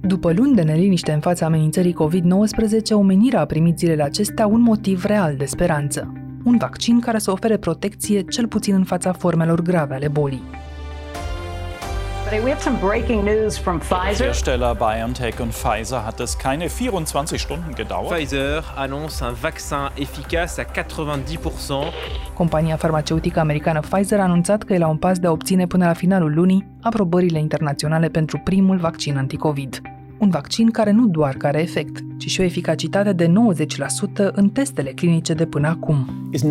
După luni de neliniște în fața amenințării COVID-19, omenirea a primit zilele acestea un motiv real de speranță. Un vaccin care să ofere protecție cel puțin în fața formelor grave ale bolii. We have some breaking news from Pfizer. Hersteller BioNTech und Pfizer hat es keine 24 Stunden gedauert. Pfizer annonce un vaccin efficace à 90%. Compania farmaceutică americană Pfizer a anunțat că e la un pas de a obține până la finalul lunii aprobările internaționale pentru primul vaccin anticovid. Un vaccin care nu doar că are efect, ci și o eficacitate de 90% în testele clinice de până acum. is 90%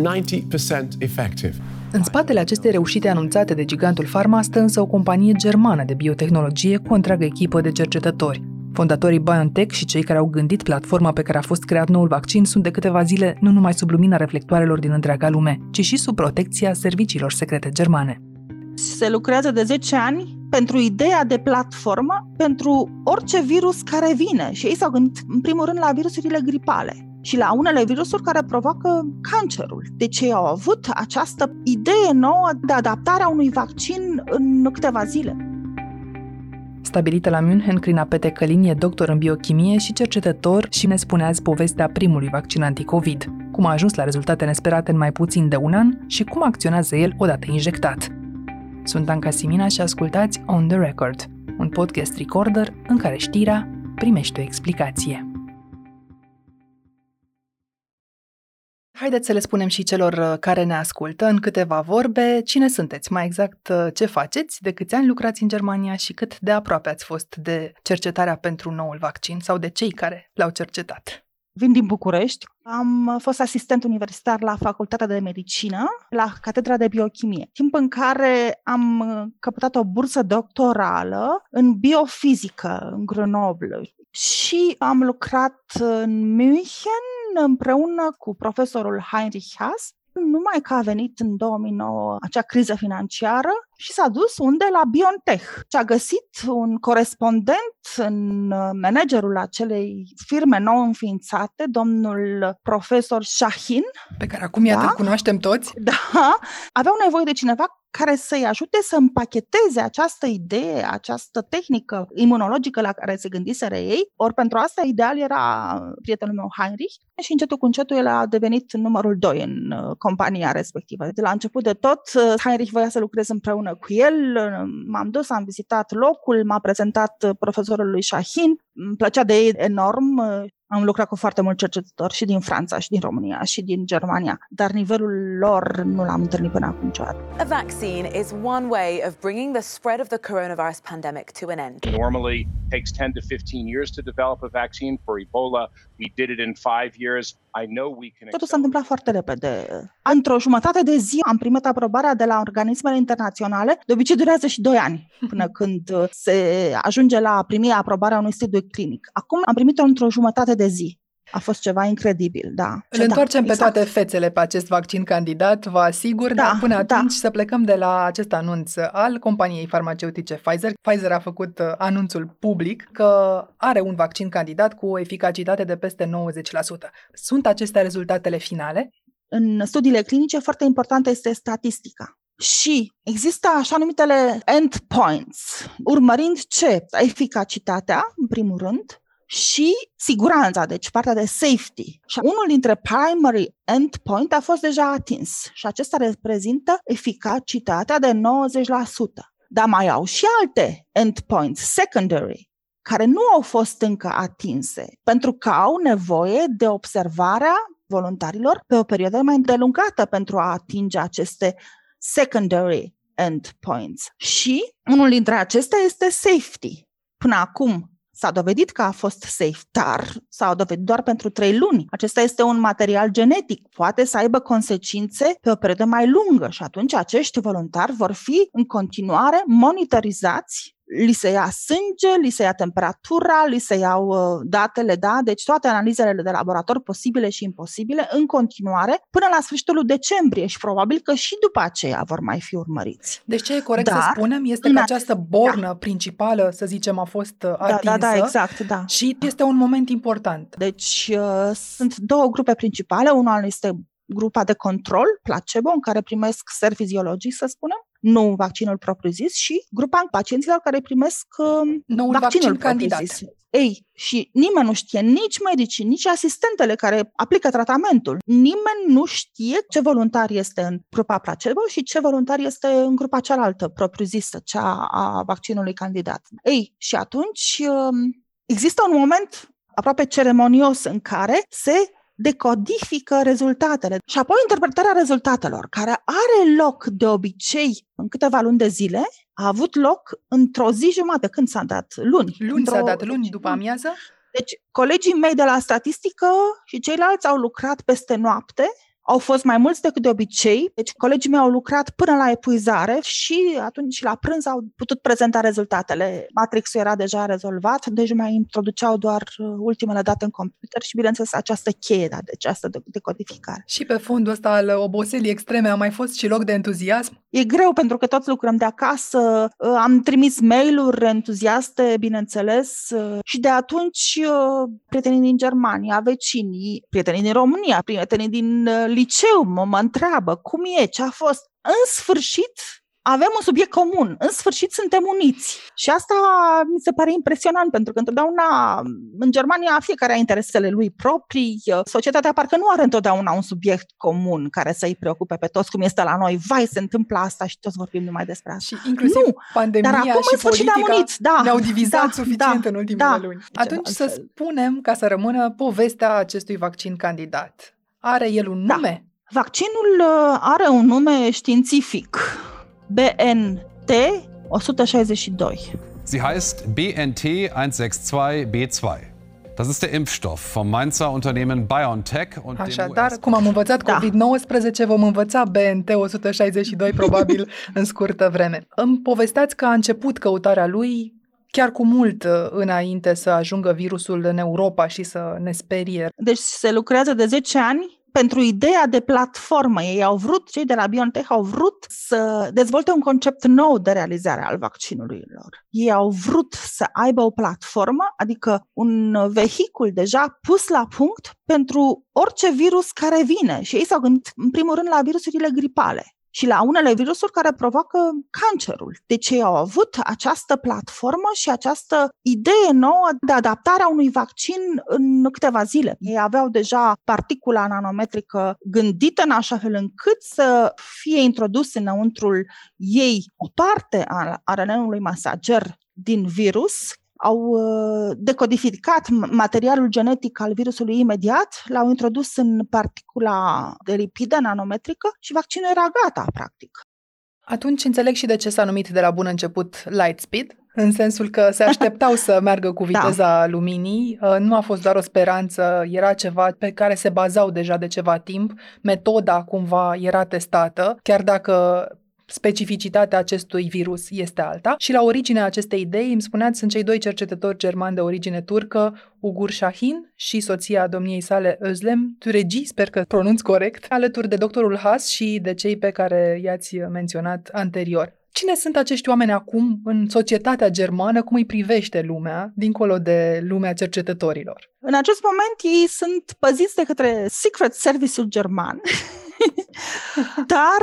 effective. În spatele acestei reușite anunțate de gigantul Pharma stă însă o companie germană de biotehnologie cu o întreagă echipă de cercetători. Fondatorii BioNTech și cei care au gândit platforma pe care a fost creat noul vaccin sunt de câteva zile nu numai sub lumina reflectoarelor din întreaga lume, ci și sub protecția serviciilor secrete germane. Se lucrează de 10 ani pentru ideea de platformă pentru orice virus care vine și ei s-au gândit în primul rând la virusurile gripale și la unele virusuri care provoacă cancerul. Deci ei au avut această idee nouă de adaptare a unui vaccin în câteva zile. Stabilită la München, Crina Pete Călin e doctor în biochimie și cercetător și ne spune azi povestea primului vaccin anticovid, cum a ajuns la rezultate nesperate în mai puțin de un an și cum acționează el odată injectat. Sunt Anca Simina și ascultați On The Record, un podcast recorder în care știrea primește o explicație. Haideți să le spunem și celor uh, care ne ascultă în câteva vorbe cine sunteți, mai exact uh, ce faceți, de câți ani lucrați în Germania și cât de aproape ați fost de cercetarea pentru noul vaccin sau de cei care l-au cercetat. Vin din București, am fost asistent universitar la Facultatea de Medicină, la Catedra de Biochimie, timp în care am căpătat o bursă doctorală în biofizică în Grenoble. Și am lucrat în München împreună cu profesorul Heinrich Haas numai că a venit în 2009 acea criză financiară și s-a dus unde? La BioNTech. Și a găsit un corespondent în managerul acelei firme nou înființate, domnul profesor Shahin. Pe care acum iată Da? cunoaștem toți. Da, aveau nevoie de cineva care să-i ajute să împacheteze această idee, această tehnică imunologică la care se gândiseră ei. Ori pentru asta ideal era prietenul meu Heinrich și încetul cu încetul el a devenit numărul 2 în uh, compania respectivă. De la început de tot, uh, Heinrich voia să lucrez împreună cu el, uh, m-am dus, am vizitat locul, m-a prezentat uh, profesorului Shahin, îmi plăcea de ei enorm, uh, am lucrat cu foarte mulți cercetători și din Franța, și din România, și din Germania, dar nivelul lor nu l-am întâlnit până acum niciodată. A vaccine is one way of bringing the spread of the coronavirus pandemic to an end. normally takes 10 to 15 years to develop a vaccine for Ebola. We did it in five years. I know we can. Totul s-a întâmplat foarte repede. Într-o jumătate de zi am primit aprobarea de la organismele internaționale. De obicei durează și 2 ani până când uh, se ajunge la a primi aprobarea unui studiu clinic. Acum am primit-o într-o jumătate de zi. A fost ceva incredibil, da. Îl întoarcem pe toate fețele pe acest vaccin candidat, vă asigur, Da, dar până da. atunci să plecăm de la acest anunț al companiei farmaceutice Pfizer. Pfizer a făcut uh, anunțul public că are un vaccin candidat cu o eficacitate de peste 90%. Sunt acestea rezultatele finale? În studiile clinice foarte importantă este statistica. Și există așa numitele endpoints, urmărind ce? Eficacitatea, în primul rând, și siguranța, deci partea de safety. Și unul dintre primary endpoint a fost deja atins și acesta reprezintă eficacitatea de 90%. Dar mai au și alte endpoints, secondary, care nu au fost încă atinse, pentru că au nevoie de observarea voluntarilor pe o perioadă mai îndelungată pentru a atinge aceste secondary endpoints. Și unul dintre acestea este safety. Până acum s-a dovedit că a fost safe, dar s-a dovedit doar pentru trei luni. Acesta este un material genetic, poate să aibă consecințe pe o perioadă mai lungă și atunci acești voluntari vor fi în continuare monitorizați li se ia sânge, li se ia temperatura, li se iau uh, datele, da? Deci toate analizele de laborator posibile și imposibile în continuare până la sfârșitul lui decembrie și probabil că și după aceea vor mai fi urmăriți. Deci ce e corect Dar, să spunem este în că acest- această bornă principală, să zicem, a fost uh, Da, atinsă da, da, exact, da. și este un moment important. Deci uh, sunt două grupe principale. Una este grupa de control, placebo, în care primesc ser fiziologic, să spunem, nu vaccinul propriu-zis, și grupa pacienților care primesc uh, Noul vaccinul vaccin candidat. propriu-zis. Ei, și nimeni nu știe, nici medicii, nici asistentele care aplică tratamentul. Nimeni nu știe ce voluntar este în grupa placebo și ce voluntar este în grupa cealaltă, propriu-zisă, cea a vaccinului candidat. Ei, și atunci um, există un moment aproape ceremonios în care se decodifică rezultatele și apoi interpretarea rezultatelor, care are loc de obicei în câteva luni de zile, a avut loc într-o zi jumătate. Când s-a dat? Luni. Luni Într-o- s-a dat, luni după amiază? Deci, colegii mei de la statistică și ceilalți au lucrat peste noapte, au fost mai mulți decât de obicei, deci colegii mei au lucrat până la epuizare și atunci la prânz au putut prezenta rezultatele. Matrixul era deja rezolvat, deci mai introduceau doar uh, ultimele date în computer și, bineînțeles, această cheie, da, de această de- decodificare. Și pe fondul ăsta al oboselii extreme a mai fost și loc de entuziasm? E greu pentru că toți lucrăm de acasă, uh, am trimis mail-uri entuziaste, bineînțeles, uh, și de atunci uh, prietenii din Germania, vecinii, prietenii din România, prietenii din uh, liceu mă, mă întreabă cum e, ce a fost. În sfârșit, avem un subiect comun. În sfârșit suntem uniți. Și asta mi se pare impresionant, pentru că întotdeauna în Germania fiecare are interesele lui proprii. Societatea parcă nu are întotdeauna un subiect comun care să-i preocupe pe toți, cum este la noi. Vai, se întâmplă asta și toți vorbim numai despre asta. Și inclusiv Nu, pandemia Dar acum și în sfârșit politica ne-am unit. Da, ne-au divizat da, suficient da, în ultimele da. luni. Ce Atunci să altfel? spunem, ca să rămână povestea acestui vaccin candidat. Are el un Da. nume? Vaccinul uh, are un nume științific. BNT 162. Sie heißt BNT162b2. Das ist der Impfstoff vom Mainzer Unternehmen BioNTech und dem Așadar, US cum am învățat Da. COVID-19, vom învăța BNT 162 probabil în scurtă vreme. Îmi povesteați că a început căutarea lui chiar cu mult uh, înainte să ajungă virusul în Europa și să ne sperie. Deci se lucrează de 10 ani pentru ideea de platformă. Ei au vrut, cei de la BioNTech au vrut să dezvolte un concept nou de realizare al vaccinului lor. Ei au vrut să aibă o platformă, adică un vehicul deja pus la punct pentru orice virus care vine. Și ei s-au gândit, în primul rând, la virusurile gripale și la unele virusuri care provoacă cancerul. Deci ei au avut această platformă și această idee nouă de adaptare a unui vaccin în câteva zile. Ei aveau deja particula nanometrică gândită în așa fel încât să fie introdus înăuntrul ei o parte a RNA-ului mesager din virus au uh, decodificat m- materialul genetic al virusului imediat, l-au introdus în particula de lipidă nanometrică și vaccinul era gata, practic. Atunci înțeleg și de ce s-a numit de la bun început Lightspeed, în sensul că se așteptau să meargă cu viteza da. luminii. Uh, Nu a fost doar o speranță, era ceva pe care se bazau deja de ceva timp. Metoda cumva era testată, chiar dacă specificitatea acestui virus este alta. Și la originea acestei idei, îmi spuneați, sunt cei doi cercetători germani de origine turcă, Ugur Shahin și soția domniei sale Özlem Türeci, sper că pronunț corect, alături de doctorul Haas și de cei pe care i-ați menționat anterior. Cine sunt acești oameni acum în societatea germană? Cum îi privește lumea, dincolo de lumea cercetătorilor? În acest moment ei sunt păziți de către Secret Service-ul german. Dar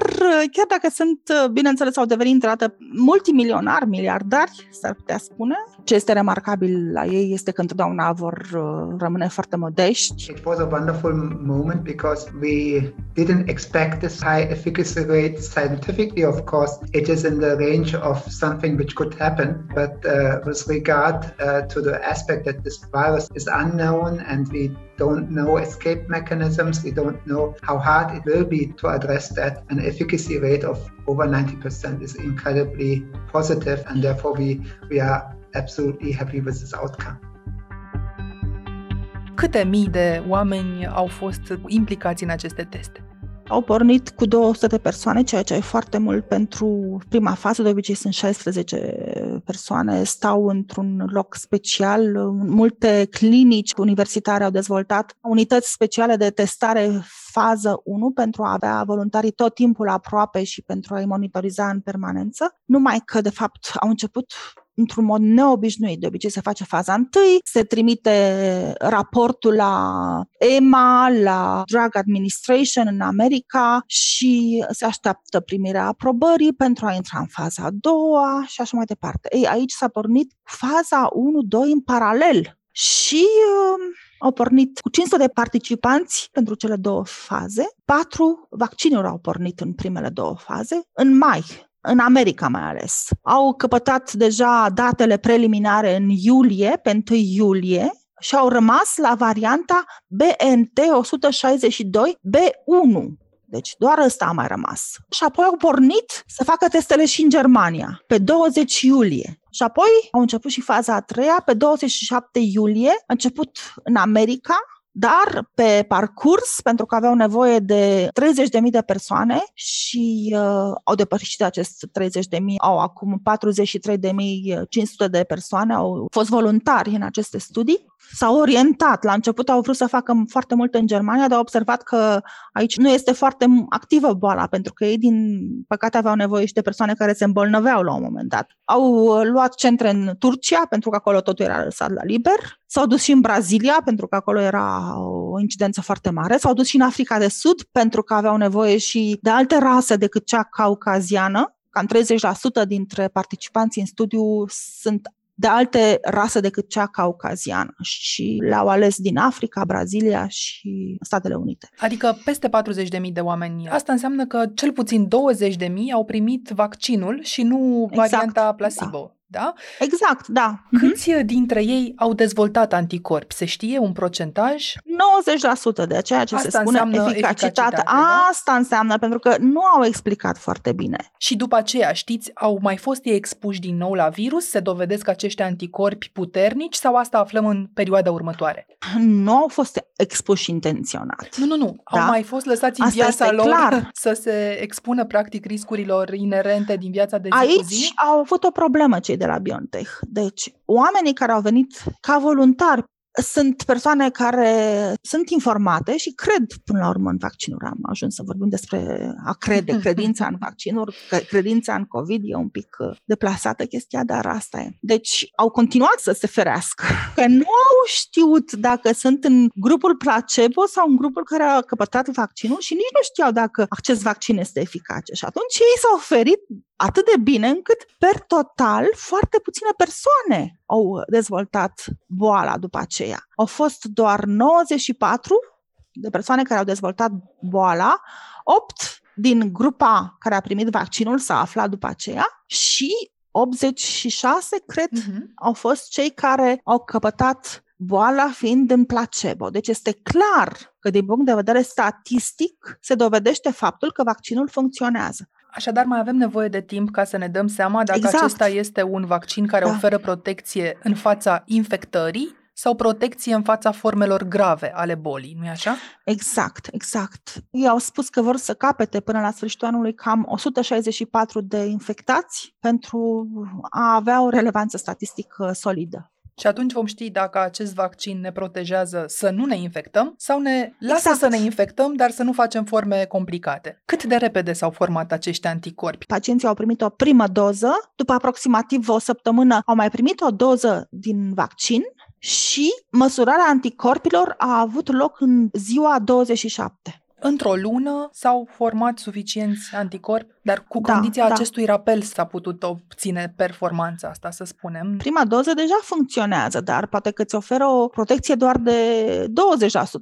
chiar dacă sunt, bineînțeles, au devenit într-odată multimilionari, miliardari, s-ar putea spune, ce este remarcabil la ei este că întotdeauna vor uh, rămâne foarte modești. It was a wonderful moment because we didn't expect this high efficacy rate scientifically, of course. It is in the range of something which could happen, but uh, with regard uh, to the aspect that this virus is unknown and we don't know escape mechanisms, we don't know how hard it will be to address that, an efficacy rate of over 90% is incredibly positive, and therefore we, we are absolutely happy with this outcome. Câte mii de oameni au fost implicați în aceste teste? Au pornit cu 200 de persoane, ceea ce e foarte mult pentru prima fază. De obicei sunt 16 persoane, stau într-un loc special. Multe clinici universitare au dezvoltat unități speciale de testare fază 1 pentru a avea voluntarii tot timpul aproape și pentru a-i monitoriza în permanență. Numai că, de fapt, au început într-un mod neobișnuit. De obicei se face faza întâi, se trimite raportul la EMA, la Drug Administration în America și se așteaptă primirea aprobării pentru a intra în faza a doua și așa mai departe. Ei, aici s-a pornit faza 1-2 în paralel și uh, au pornit cu 500 de participanți pentru cele două faze. Patru vaccinuri au pornit în primele două faze. În mai, în America mai ales. Au căpătat deja datele preliminare în iulie, pe 1 iulie, și au rămas la varianta BNT 162 B1. Deci doar ăsta a mai rămas. Și apoi au pornit să facă testele și în Germania, pe 20 iulie. Și apoi au început și faza a treia, pe 27 iulie, a început în America, dar pe parcurs, pentru că aveau nevoie de 30.000 de persoane și uh, au depășit acest 30.000, au acum 43.500 de persoane, au fost voluntari în aceste studii s-au orientat. La început au vrut să facă foarte multe în Germania, dar au observat că aici nu este foarte activă boala, pentru că ei, din păcate, aveau nevoie și de persoane care se îmbolnăveau la un moment dat. Au uh, luat centre în Turcia, pentru că acolo totul era lăsat la liber. S-au dus și în Brazilia, pentru că acolo era o incidență foarte mare. S-au dus și în Africa de Sud, pentru că aveau nevoie și de alte rase decât cea caucaziană. Cam 30% dintre participanții în studiu sunt de alte rase decât cea caucaziană și le-au ales din Africa, Brazilia și Statele Unite. Adică peste 40.000 de oameni. Asta înseamnă că cel puțin 20.000 au primit vaccinul și nu exact, varianta placebo. Da da? Exact, da. Câți mm-hmm. dintre ei au dezvoltat anticorpi? Se știe un procentaj? 90% de ceea ce Asta se spune eficacitate. Da? Asta înseamnă, pentru că nu au explicat foarte bine. Și după aceea, știți, au mai fost ei expuși din nou la virus? Se dovedesc acești anticorpi puternici sau asta aflăm în perioada următoare? Nu au fost expuși intenționat. Nu, nu, nu. Da? Au mai fost lăsați în asta viața lor clar. să se expună practic riscurilor inerente din viața de zi Aici cu zi? au avut o problemă cei de la BioNTech. Deci, oamenii care au venit ca voluntari sunt persoane care sunt informate și cred până la urmă în vaccinuri. Am ajuns să vorbim despre a crede, credința în vaccinuri, credința în COVID e un pic uh, deplasată chestia, dar asta e. Deci au continuat să se ferească, că nu au știut dacă sunt în grupul placebo sau în grupul care a căpătat vaccinul și nici nu știau dacă acest vaccin este eficace. Și atunci ei s-au oferit atât de bine încât, per total, foarte puține persoane au dezvoltat boala după aceea. Au fost doar 94 de persoane care au dezvoltat boala, 8 din grupa care a primit vaccinul s-a aflat după aceea și 86, cred, uh-huh. au fost cei care au căpătat boala fiind în placebo. Deci este clar că din punct de vedere statistic se dovedește faptul că vaccinul funcționează. Așadar, mai avem nevoie de timp ca să ne dăm seama dacă exact. acesta este un vaccin care da. oferă protecție în fața infectării sau protecție în fața formelor grave ale bolii, nu-i așa? Exact, exact. Ei au spus că vor să capete până la sfârșitul anului cam 164 de infectați pentru a avea o relevanță statistică solidă. Și atunci vom ști dacă acest vaccin ne protejează să nu ne infectăm sau ne lasă exact. să ne infectăm, dar să nu facem forme complicate. Cât de repede s-au format acești anticorpi? Pacienții au primit o primă doză, după aproximativ o săptămână au mai primit o doză din vaccin și măsurarea anticorpilor a avut loc în ziua 27 într-o lună s-au format suficienți anticorpi, dar cu da, condiția da. acestui rapel s-a putut obține performanța asta, să spunem. Prima doză deja funcționează, dar poate că îți oferă o protecție doar de 20%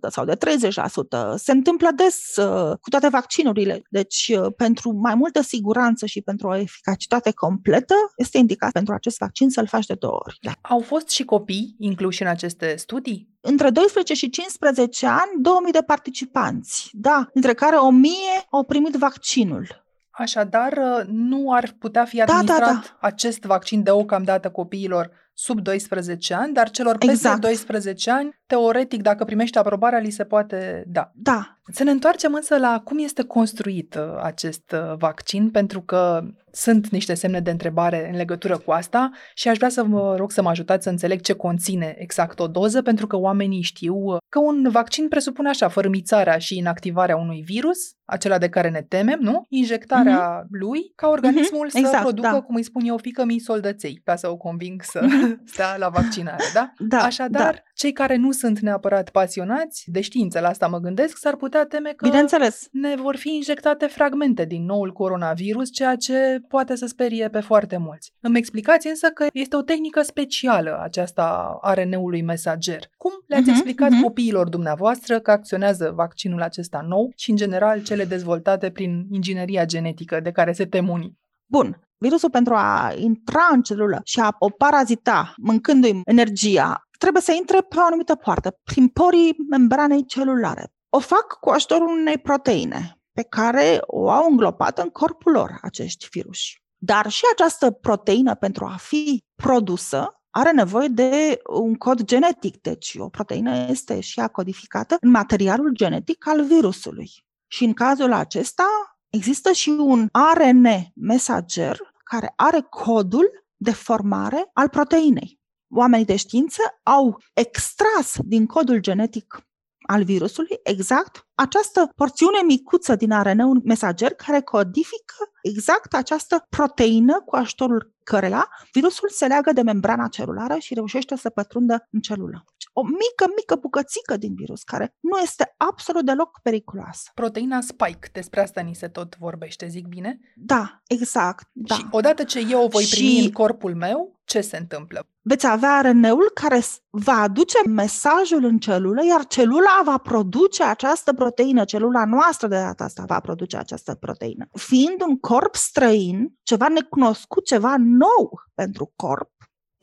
sau de 30%. Se întâmplă des uh, cu toate vaccinurile. Deci, uh, pentru mai multă siguranță și pentru o eficacitate completă, este indicat pentru acest vaccin să-l faci de două ori. Da. Au fost și copii incluși în aceste studii? între 12 și 15 ani, 2000 de participanți, da, dintre care 1000 au primit vaccinul. Așadar, nu ar putea fi administrat da, da, da. acest vaccin deocamdată copiilor sub 12 ani, dar celor peste Exact. 12 ani, teoretic, dacă primește aprobarea, li se poate da. Da, Să ne întoarcem însă la cum este construit uh, acest uh, vaccin, pentru că sunt niște semne de întrebare în legătură cu asta și aș vrea să vă rog să mă ajutați să înțeleg ce conține exact o doză, pentru că oamenii știu uh, că un vaccin presupune așa, fărâmițarea și inactivarea unui virus, acela de care ne temem, nu? Injectarea lui, ca organismul să exact, producă, da. cum îi spun eu, fică mii soldăței, ca să o conving să Mhm. stea la vaccinare, da? da. Așadar, da. cei care nu sunt neapărat pasionați de știință, la asta mă gândesc, s-ar putea teme că Bineînțeles. ne vor fi injectate fragmente din noul coronavirus, ceea ce poate să sperie pe foarte mulți. Îmi explicați însă că este o tehnică specială aceasta a RN-ului mesager. Cum le-ați Mhm, explicat mhm. copiilor dumneavoastră că acționează vaccinul acesta nou și, în general, cele dezvoltate prin ingineria genetică de care se tem unii? Bun. Virusul pentru a intra în celulă și a o parazita, mâncându-i energia, trebuie să intre pe o anumită poartă, prin porii membranei celulare. O fac cu ajutorul unei proteine pe care o au înglopată în corpul lor acești viruși. Dar și această proteină, pentru a fi produsă, are nevoie de un cod genetic. Deci o proteină este și ea codificată în materialul genetic al virusului. Și în cazul acesta există și un ARN mesager care are codul de formare al proteinei. Oamenii de știință au extras din codul genetic al virusului exact această porțiune micuță din ARN-ul mesager care codifică exact această proteină cu ajutorul căreia virusul se leagă de membrana celulară și reușește să pătrundă în celulă. O mică, mică bucățică din virus care nu este absolut deloc periculoasă. Proteina spike, despre asta ni se tot vorbește, zic bine? Da, exact. Da. Și odată ce eu o voi Și- primi în corpul meu, ce se întâmplă? veți avea ARN-ul care s- va aduce mesajul în celulă, iar celula va produce această proteină, celula noastră de data asta va produce această proteină. Fiind un corp străin, ceva necunoscut, ceva nou pentru corp,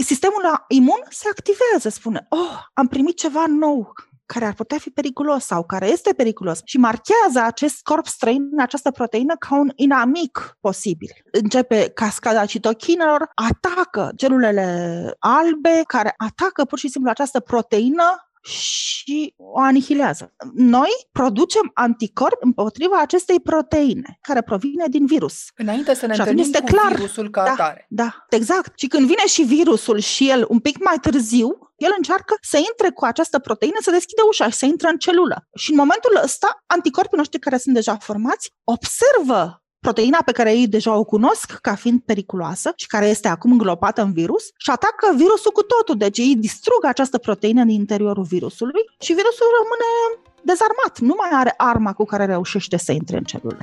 sistemul imun se activează, spune, oh, am primit ceva nou, care ar putea fi periculos sau care este periculos și marchează acest corp străin, această proteină, ca un inamic posibil. Începe cascada citochinelor, atacă celulele albe care atacă pur și simplu această proteină și o anihilează. Noi producem anticorpi împotriva acestei proteine care provine din virus. Înainte să ne Și atunci întâlnim este cu clar. virusul ca Da. atare. Da, exact. Și când vine și virusul și el un pic mai târziu, el încearcă să intre cu această proteină, să deschide ușa și să intre în celulă. Și în momentul ăsta, anticorpii noștri care sunt deja formați observă proteina pe care ei deja o cunosc ca fiind periculoasă și care este acum înglopată în virus și atacă virusul cu totul. Deci ei distrug această proteină în interiorul virusului și virusul rămâne dezarmat. Nu mai are arma cu care reușește să intre în celulă.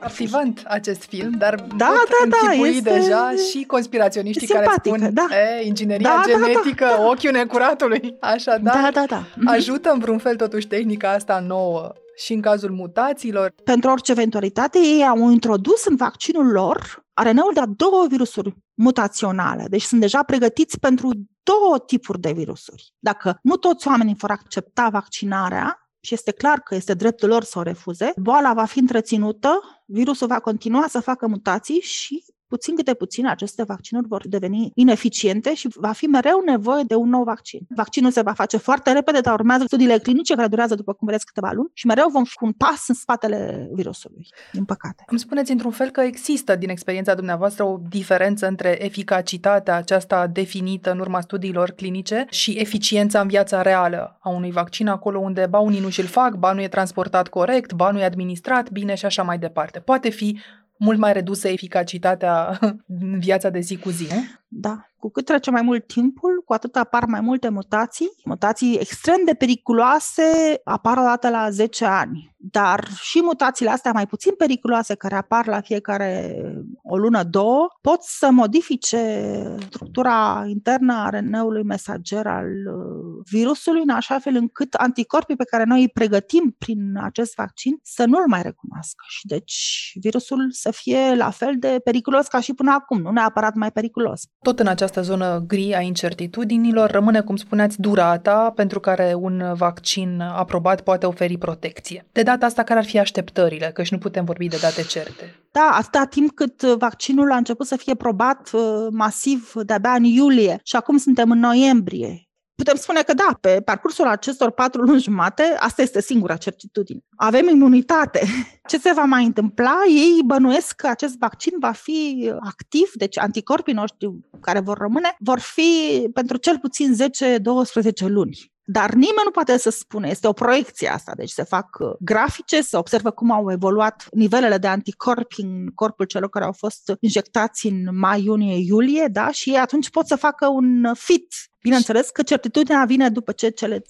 Captivant acest film, dar Da, pot da, da, închipui este deja și conspiraționiștii care simpatică, spun da. e, ingineria Da, da, da, genetică, da. ochiul necuratului. Așadar, Da, da, da. Mhm. ajută în vreun fel totuși tehnica asta nouă și în cazul mutațiilor. pentru orice eventualitate, ei au introdus în vaccinul lor ARN-ul de două virusuri mutaționale. Deci sunt deja pregătiți pentru două tipuri de virusuri. Dacă nu toți oamenii vor accepta vaccinarea, și este clar că este dreptul lor să o refuze, boala va fi întreținută, virusul va continua să facă mutații și puțin câte puțin aceste vaccinuri vor deveni ineficiente și va fi mereu nevoie de un nou vaccin. Vaccinul se va face foarte repede, dar urmează studiile clinice care durează, după cum vedeți, câteva luni și mereu vom fi cu un pas în spatele virusului, din păcate. Îmi spuneți într-un fel că există, din experiența dumneavoastră, o diferență între eficacitatea aceasta definită în urma studiilor clinice și eficiența în viața reală a unui vaccin, acolo unde ba unii nu și-l fac, ba nu e transportat corect, ba nu e administrat bine și așa mai departe. Poate fi mult mai redusă eficacitatea în viața de zi cu zi, nu? Da. Cu cât trece mai mult timpul, cu atât apar mai multe mutații. Mutații extrem de periculoase apar odată la 10 ani. Dar și mutațiile astea mai puțin periculoase, care apar la fiecare o lună, două, pot să modifice structura internă a RNA-ului mesager al uh, virusului, în așa fel încât anticorpii pe care noi îi pregătim prin acest vaccin să nu-l mai recunoască. Și deci virusul să fie la fel de periculos ca și până acum, nu neapărat mai periculos. Tot în această zonă gri a incertitudinilor rămâne, cum spuneați, durata pentru care un vaccin aprobat poate oferi protecție. De data asta, care ar fi așteptările? Că și nu putem vorbi de date certe. Da, atâta timp cât vaccinul a început să fie probat uh, masiv de-abia în iulie și acum suntem în noiembrie Putem spune că da, pe parcursul acestor patru luni jumate, asta este singura certitudine. Avem imunitate. Ce se va mai întâmpla? Ei bănuiesc că acest vaccin va fi activ, deci anticorpii noștri care vor rămâne vor fi pentru cel puțin 10-12 luni. Dar nimeni nu poate să spune, este o proiecție asta, deci se fac uh, grafice, se observă cum au evoluat nivelele de anticorpi în corpul celor care au fost injectați în mai, iunie, iulie, da? și ei atunci pot să facă un fit Bineînțeles că certitudinea vine după ce cele 10-12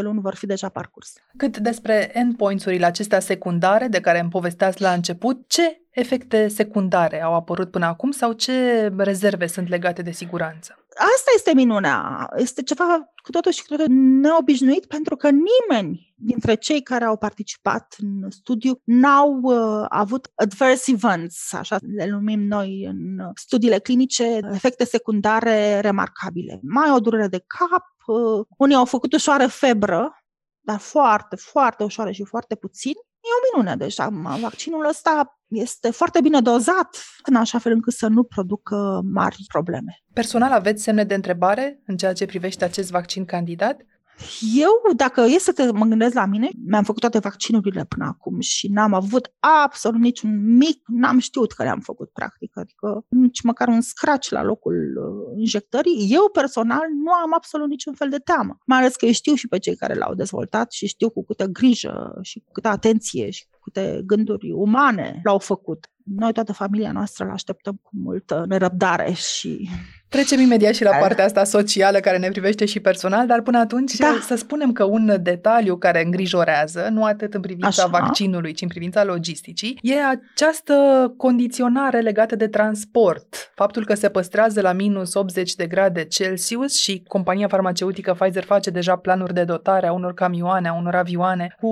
luni vor fi deja parcurs. Cât despre endpoints-urile acestea secundare de care îmi povesteați la început, ce efecte secundare au apărut până acum sau ce rezerve sunt legate de siguranță? Asta este minunea. Este ceva cu totul și cu totul neobișnuit pentru că nimeni dintre cei care au participat în studiu n-au uh, avut adverse events, așa le numim noi în studiile clinice, efecte secundare remarcabile. Mai o durere de cap, uh, unii au făcut ușoară febră, dar foarte, foarte ușoară și foarte puțin. E o minune, deci vaccinul ăsta este foarte bine dozat în așa fel încât să nu producă mari probleme. Personal aveți semne de întrebare în ceea ce privește acest vaccin candidat? Eu, dacă e să te mă gândesc la mine, mi-am făcut toate vaccinurile până acum și n-am avut absolut niciun mic, n-am știut că le-am făcut practic, adică nici măcar un scratch la locul uh, injectării. Eu personal nu am absolut niciun fel de teamă, mai ales că eu știu și pe cei care l-au dezvoltat și știu cu câtă grijă și cu câtă atenție și cu câte gânduri umane l-au făcut. Noi, toată familia noastră, îl așteptăm cu multă nerăbdare și Trecem imediat și la partea asta socială care ne privește și personal, dar până atunci da. să spunem că un detaliu care îngrijorează, nu atât în privința Așa. vaccinului, ci în privința logisticii, e această condiționare legată de transport. Faptul că se păstrează la minus 80 de grade Celsius și compania farmaceutică Pfizer face deja planuri de dotare a unor camioane, a unor avioane cu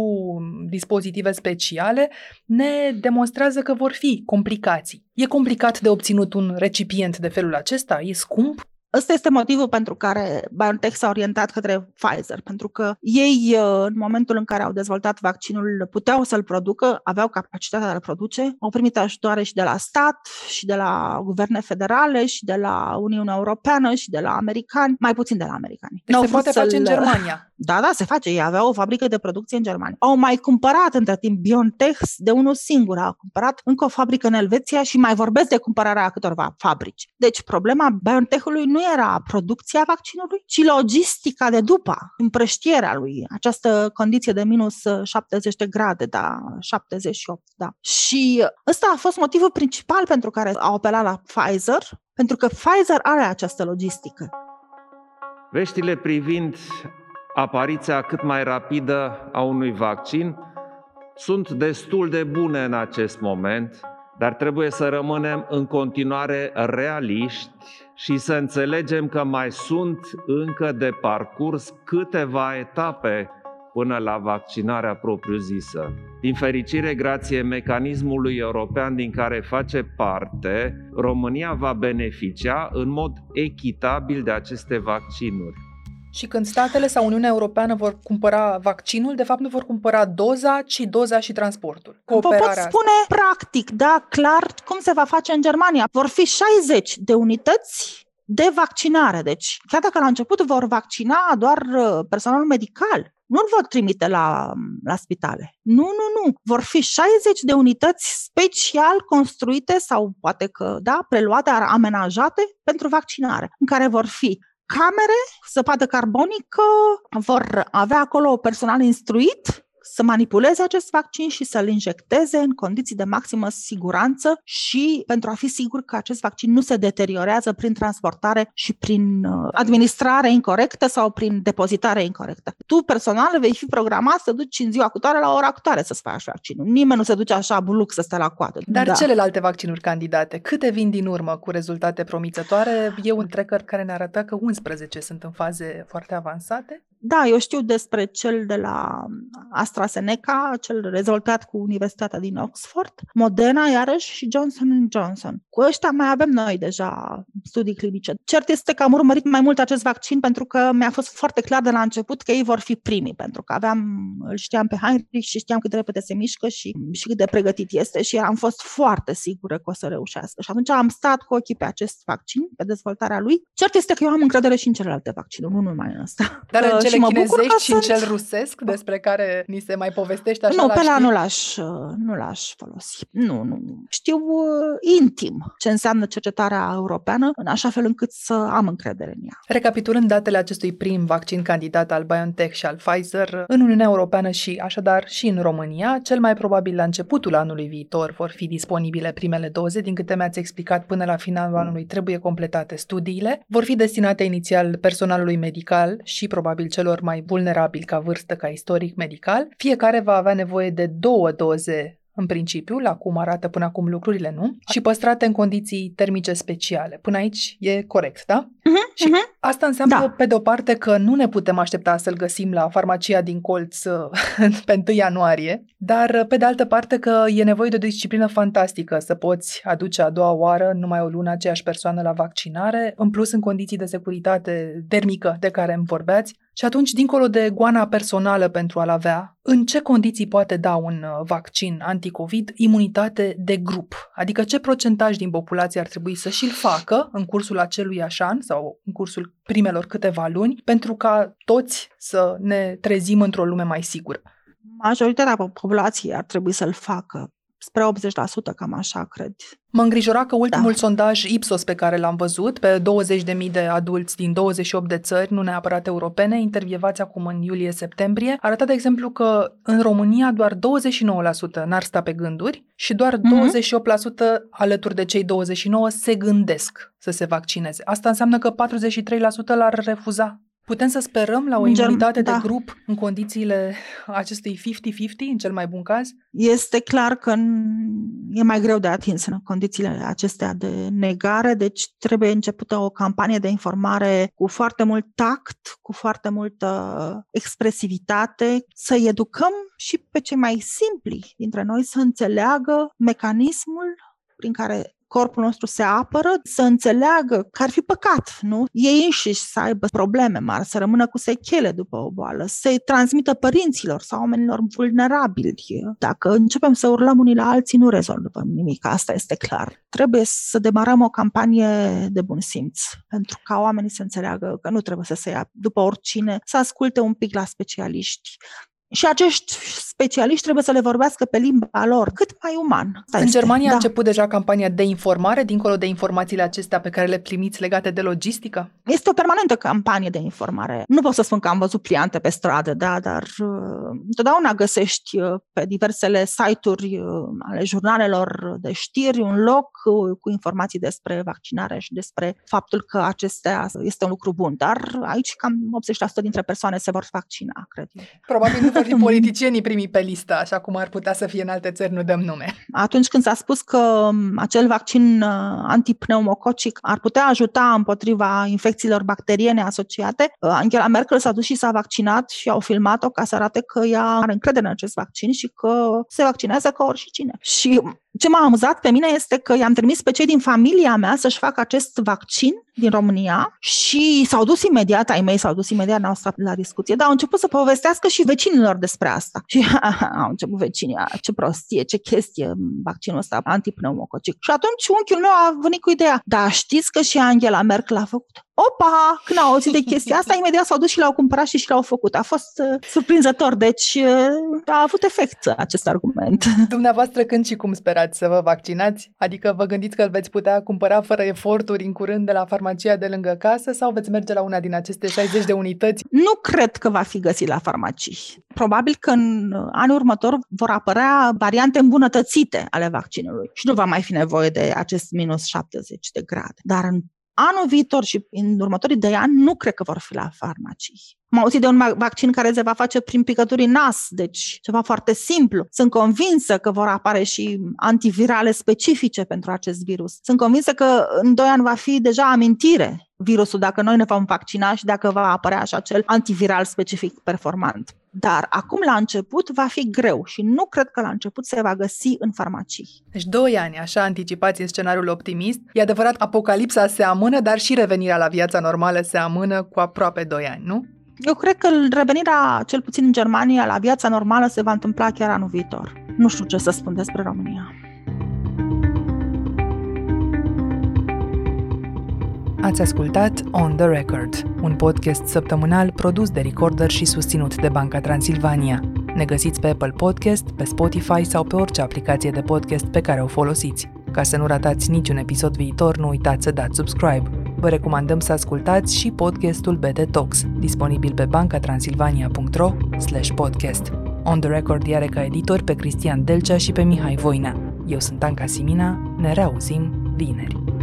dispozitive speciale, ne demonstrează că vor fi complicații. E complicat de obținut un recipient de felul acesta? E scump? Ăsta este motivul pentru care BioNTech s-a orientat către Pfizer, pentru că ei, uh, în momentul în care au dezvoltat vaccinul, puteau să-l producă, aveau capacitatea de a-l produce, au primit ajutoare și de la stat, și de la guverne federale, și de la Uniunea Europeană, și de la americani, mai puțin de la americani. Deci se poate face în Germania. Da, da, se face. Ei aveau o fabrică de producție în Germania. Au mai cumpărat între timp BioNTech de unul singur. A cumpărat încă o fabrică în Elveția și mai vorbesc de cumpărarea câtorva fabrici. Dech problema BioNTech-ului nu era producția vaccinului, ci logistica de după, împrăștierea lui, această condiție de minus 70 de grade, da, 78, da. Și ăsta a fost motivul principal pentru care au apelat la Pfizer, pentru că Pfizer are această logistică. Veștile privind apariția cât mai rapidă a unui vaccin sunt destul de bune în acest moment, dar trebuie să rămânem în continuare realiști și să înțelegem că mai sunt încă de parcurs câteva etape până la vaccinarea propriu-zisă. Din fericire, grație mecanismului european din care face parte, România va beneficia în mod echitabil de aceste vaccinuri. Și când statele sau Uniunea Europeană vor cumpăra vaccinul, de fapt nu vor cumpăra doza, ci doza și transportul. Cooperarea Vă pot spune asta. practic, da, clar, cum se va face în Germania. Vor fi 60 de unități de vaccinare. Deci, chiar dacă la început vor vaccina doar uh, personalul medical, nu-l vor trimite la, la spitale. Nu, nu, nu. Vor fi 60 de unități special construite sau poate că, da, preluate, amenajate pentru vaccinare, în care vor fi camere, săpadă carbonică, vor avea acolo personal instruit să manipuleze acest vaccin și să-l injecteze în condiții de maximă siguranță și pentru a fi sigur că acest vaccin nu se deteriorează prin transportare și prin uh, administrare incorrectă sau prin depozitare incorrectă. Tu personal vei fi programat să duci în ziua cutoare la ora cutoare să-ți faci vaccinul. Nimeni nu se duce așa buluc să stea la coadă. Dar da. celelalte vaccinuri candidate, câte vin din urmă cu rezultate promițătoare? E un tracker care ne arată că 11 sunt în faze foarte avansate. Da, eu știu despre cel de la AstraZeneca, cel rezultat cu Universitatea din Oxford, Moderna, iarăși, și Johnson Johnson. Cu ăștia mai avem noi deja studii clinice. Cert este că am urmărit mai mult acest vaccin pentru că mi-a fost foarte clar de la început că ei vor fi primii, pentru că aveam, îl știam pe Heinrich și știam cât de repede se mișcă și, și cât de pregătit este și am fost foarte sigură că o să reușească. Și atunci am stat cu ochii pe acest vaccin, pe dezvoltarea lui. Cert este că eu am încredere și în celelalte vaccinuri, nu numai în ăsta. Dar în cele și mă bucur chinezești că și în sunt- cel rusesc, despre care ni se mai povestește așa nu, la pe la știri? nu l-aș, nu l-aș folosi. Nu, nu, nu. Știu uh, intim ce înseamnă cercetarea europeană, în așa fel încât să am încredere în ea. Recapitulând datele acestui prim vaccin candidat al BioNTech și al Pfizer în Uniunea Europeană și așadar și în România, cel mai probabil la începutul anului viitor vor fi disponibile primele doze, din câte mi-ați explicat până la finalul anului trebuie completate studiile, vor fi destinate inițial personalului medical și probabil celor mai vulnerabili ca vârstă, ca istoric medical. Fiecare va avea nevoie de două doze în principiu, la cum arată până acum lucrurile, nu? Și păstrate în condiții termice speciale. Până aici e corect, da? Uh-huh, Și asta înseamnă, da. pe de-o parte, că nu ne putem aștepta să-l găsim la farmacia din colț uh, pe 1 ianuarie, dar, uh, pe de altă parte, că e nevoie de o disciplină fantastică să poți aduce a doua oară numai o lună aceeași persoană la vaccinare, în plus în condiții de securitate termică de care îmi vorbeați. Și atunci, dincolo de goana personală pentru a-l avea, în ce condiții poate da un uh, vaccin anticovid imunitate de grup? Adică ce procentaj din populație ar trebui să și-l facă în cursul acelui an sau în cursul primelor câteva luni pentru ca toți să ne trezim într-o lume mai sigură? Majoritatea populației ar trebui să-l facă. Spre 80%, cam așa, cred. Mă îngrijora că ultimul da. sondaj Ipsos pe care l-am văzut, pe 20.000 de adulți din 28 de țări, nu neapărat europene, intervievați acum în iulie-septembrie, arăta, de exemplu, că în România doar 29% n-ar sta pe gânduri și doar mm-hmm. 28% alături de cei 29% se gândesc să se vaccineze. Asta înseamnă că 43% l-ar refuza. Putem să sperăm la o imunitate da. de grup în condițiile acestui 50-50, în cel mai bun caz? Este clar că e mai greu de atins în condițiile acestea de negare, deci trebuie începută o campanie de informare cu foarte mult tact, cu foarte multă expresivitate, să educăm și pe cei mai simpli dintre noi să înțeleagă mecanismul prin care corpul nostru se apără, să înțeleagă că ar fi păcat, nu? Ei înșiși să aibă probleme mari, să rămână cu sechele după o boală, să-i transmită părinților sau oamenilor vulnerabili. Dacă începem să urlăm unii la alții, nu rezolvăm nimic, asta este clar. Trebuie să demarăm o campanie de bun simț, pentru ca oamenii să înțeleagă că nu trebuie să se ia după oricine, să asculte un pic la specialiști, și acești specialiști trebuie să le vorbească pe limba lor, cât mai uman. Asta în este. Germania da. a început deja campania de informare, dincolo de informațiile acestea pe care le primiți legate de logistică? Este o permanentă campanie de informare. Nu pot să spun că am văzut pliante pe stradă, da, dar uh, întotdeauna găsești uh, pe diversele site-uri uh, ale jurnalelor de știri un loc uh, cu informații despre vaccinare și despre faptul că acestea este un lucru bun. Dar aici cam 80% dintre persoane se vor vaccina, cred eu. Probabil nu vor fi politicienii primii pe listă, așa cum ar putea să fie în alte țări, nu dăm nume. Atunci când s-a spus că um, acel vaccin antipneumococic ar putea ajuta împotriva infecțiilor bacteriene asociate, uh, Angela Merkel s-a dus și s-a vaccinat și au filmat-o ca să arate că ea are încredere în acest vaccin și că se vaccinează ca oricine. Și ce m-a amuzat pe mine este că i-am trimis pe cei din familia mea să-și facă acest vaccin din România și s-au dus imediat, ai mei s-au dus imediat, n-au stat la discuție, dar au început să povestească și vecinilor despre asta. Și au început vecinii, ce prostie, ce chestie vaccinul ăsta antipneumococic. Și atunci unchiul meu a venit cu ideea, da, știți că și Angela Merkel a făcut? Opa! Când au auzit de chestia asta, imediat s-au dus și l-au cumpărat și și l-au făcut. A fost uh, surprinzător, deci uh, a avut efect acest argument. Dumneavoastră când și cum sperați să vă vaccinați? Adică vă gândiți că îl veți putea cumpăra fără eforturi în curând de la farmacia de lângă casă sau veți merge la una din aceste 60 de unități? Nu cred că va fi găsit la farmacii. Probabil că în anul următor vor apărea variante îmbunătățite ale vaccinului și nu va mai fi nevoie de acest minus 70 de grade. Dar în anul viitor și în următorii doi ani nu cred că vor fi la farmacii. M-am auzit de un vaccin care se va face prin picături în nas, deci ceva foarte simplu. Sunt convinsă că vor apare și antivirale specifice pentru acest virus. Sunt convinsă că în doi ani va fi deja amintire virusul dacă noi ne vom vaccina și dacă va apărea așa acel antiviral specific performant. Dar acum la început va fi greu și nu cred că la început se va găsi în farmacii. Deci doi ani, așa anticipați în scenariul optimist. E adevărat, apocalipsa se amână, dar și revenirea la viața normală se amână cu aproape doi ani, nu? Eu cred că revenirea, cel puțin în Germania, la viața normală se va întâmpla chiar anul viitor. Nu știu ce să spun despre România. Ați ascultat On The Record, un podcast săptămânal produs de Recorder și susținut de Banca Transilvania. Ne găsiți pe Apple Podcast, pe Spotify sau pe orice aplicație de podcast pe care o folosiți. Ca să nu ratați niciun episod viitor, nu uitați să dați subscribe. Vă recomandăm să ascultați și podcastul BT Talks, disponibil pe bancatransilvania.ro podcast. On The Record are ca editor pe Cristian Delcea și pe Mihai Voina. Eu sunt Anca Simina, ne reauzim vineri.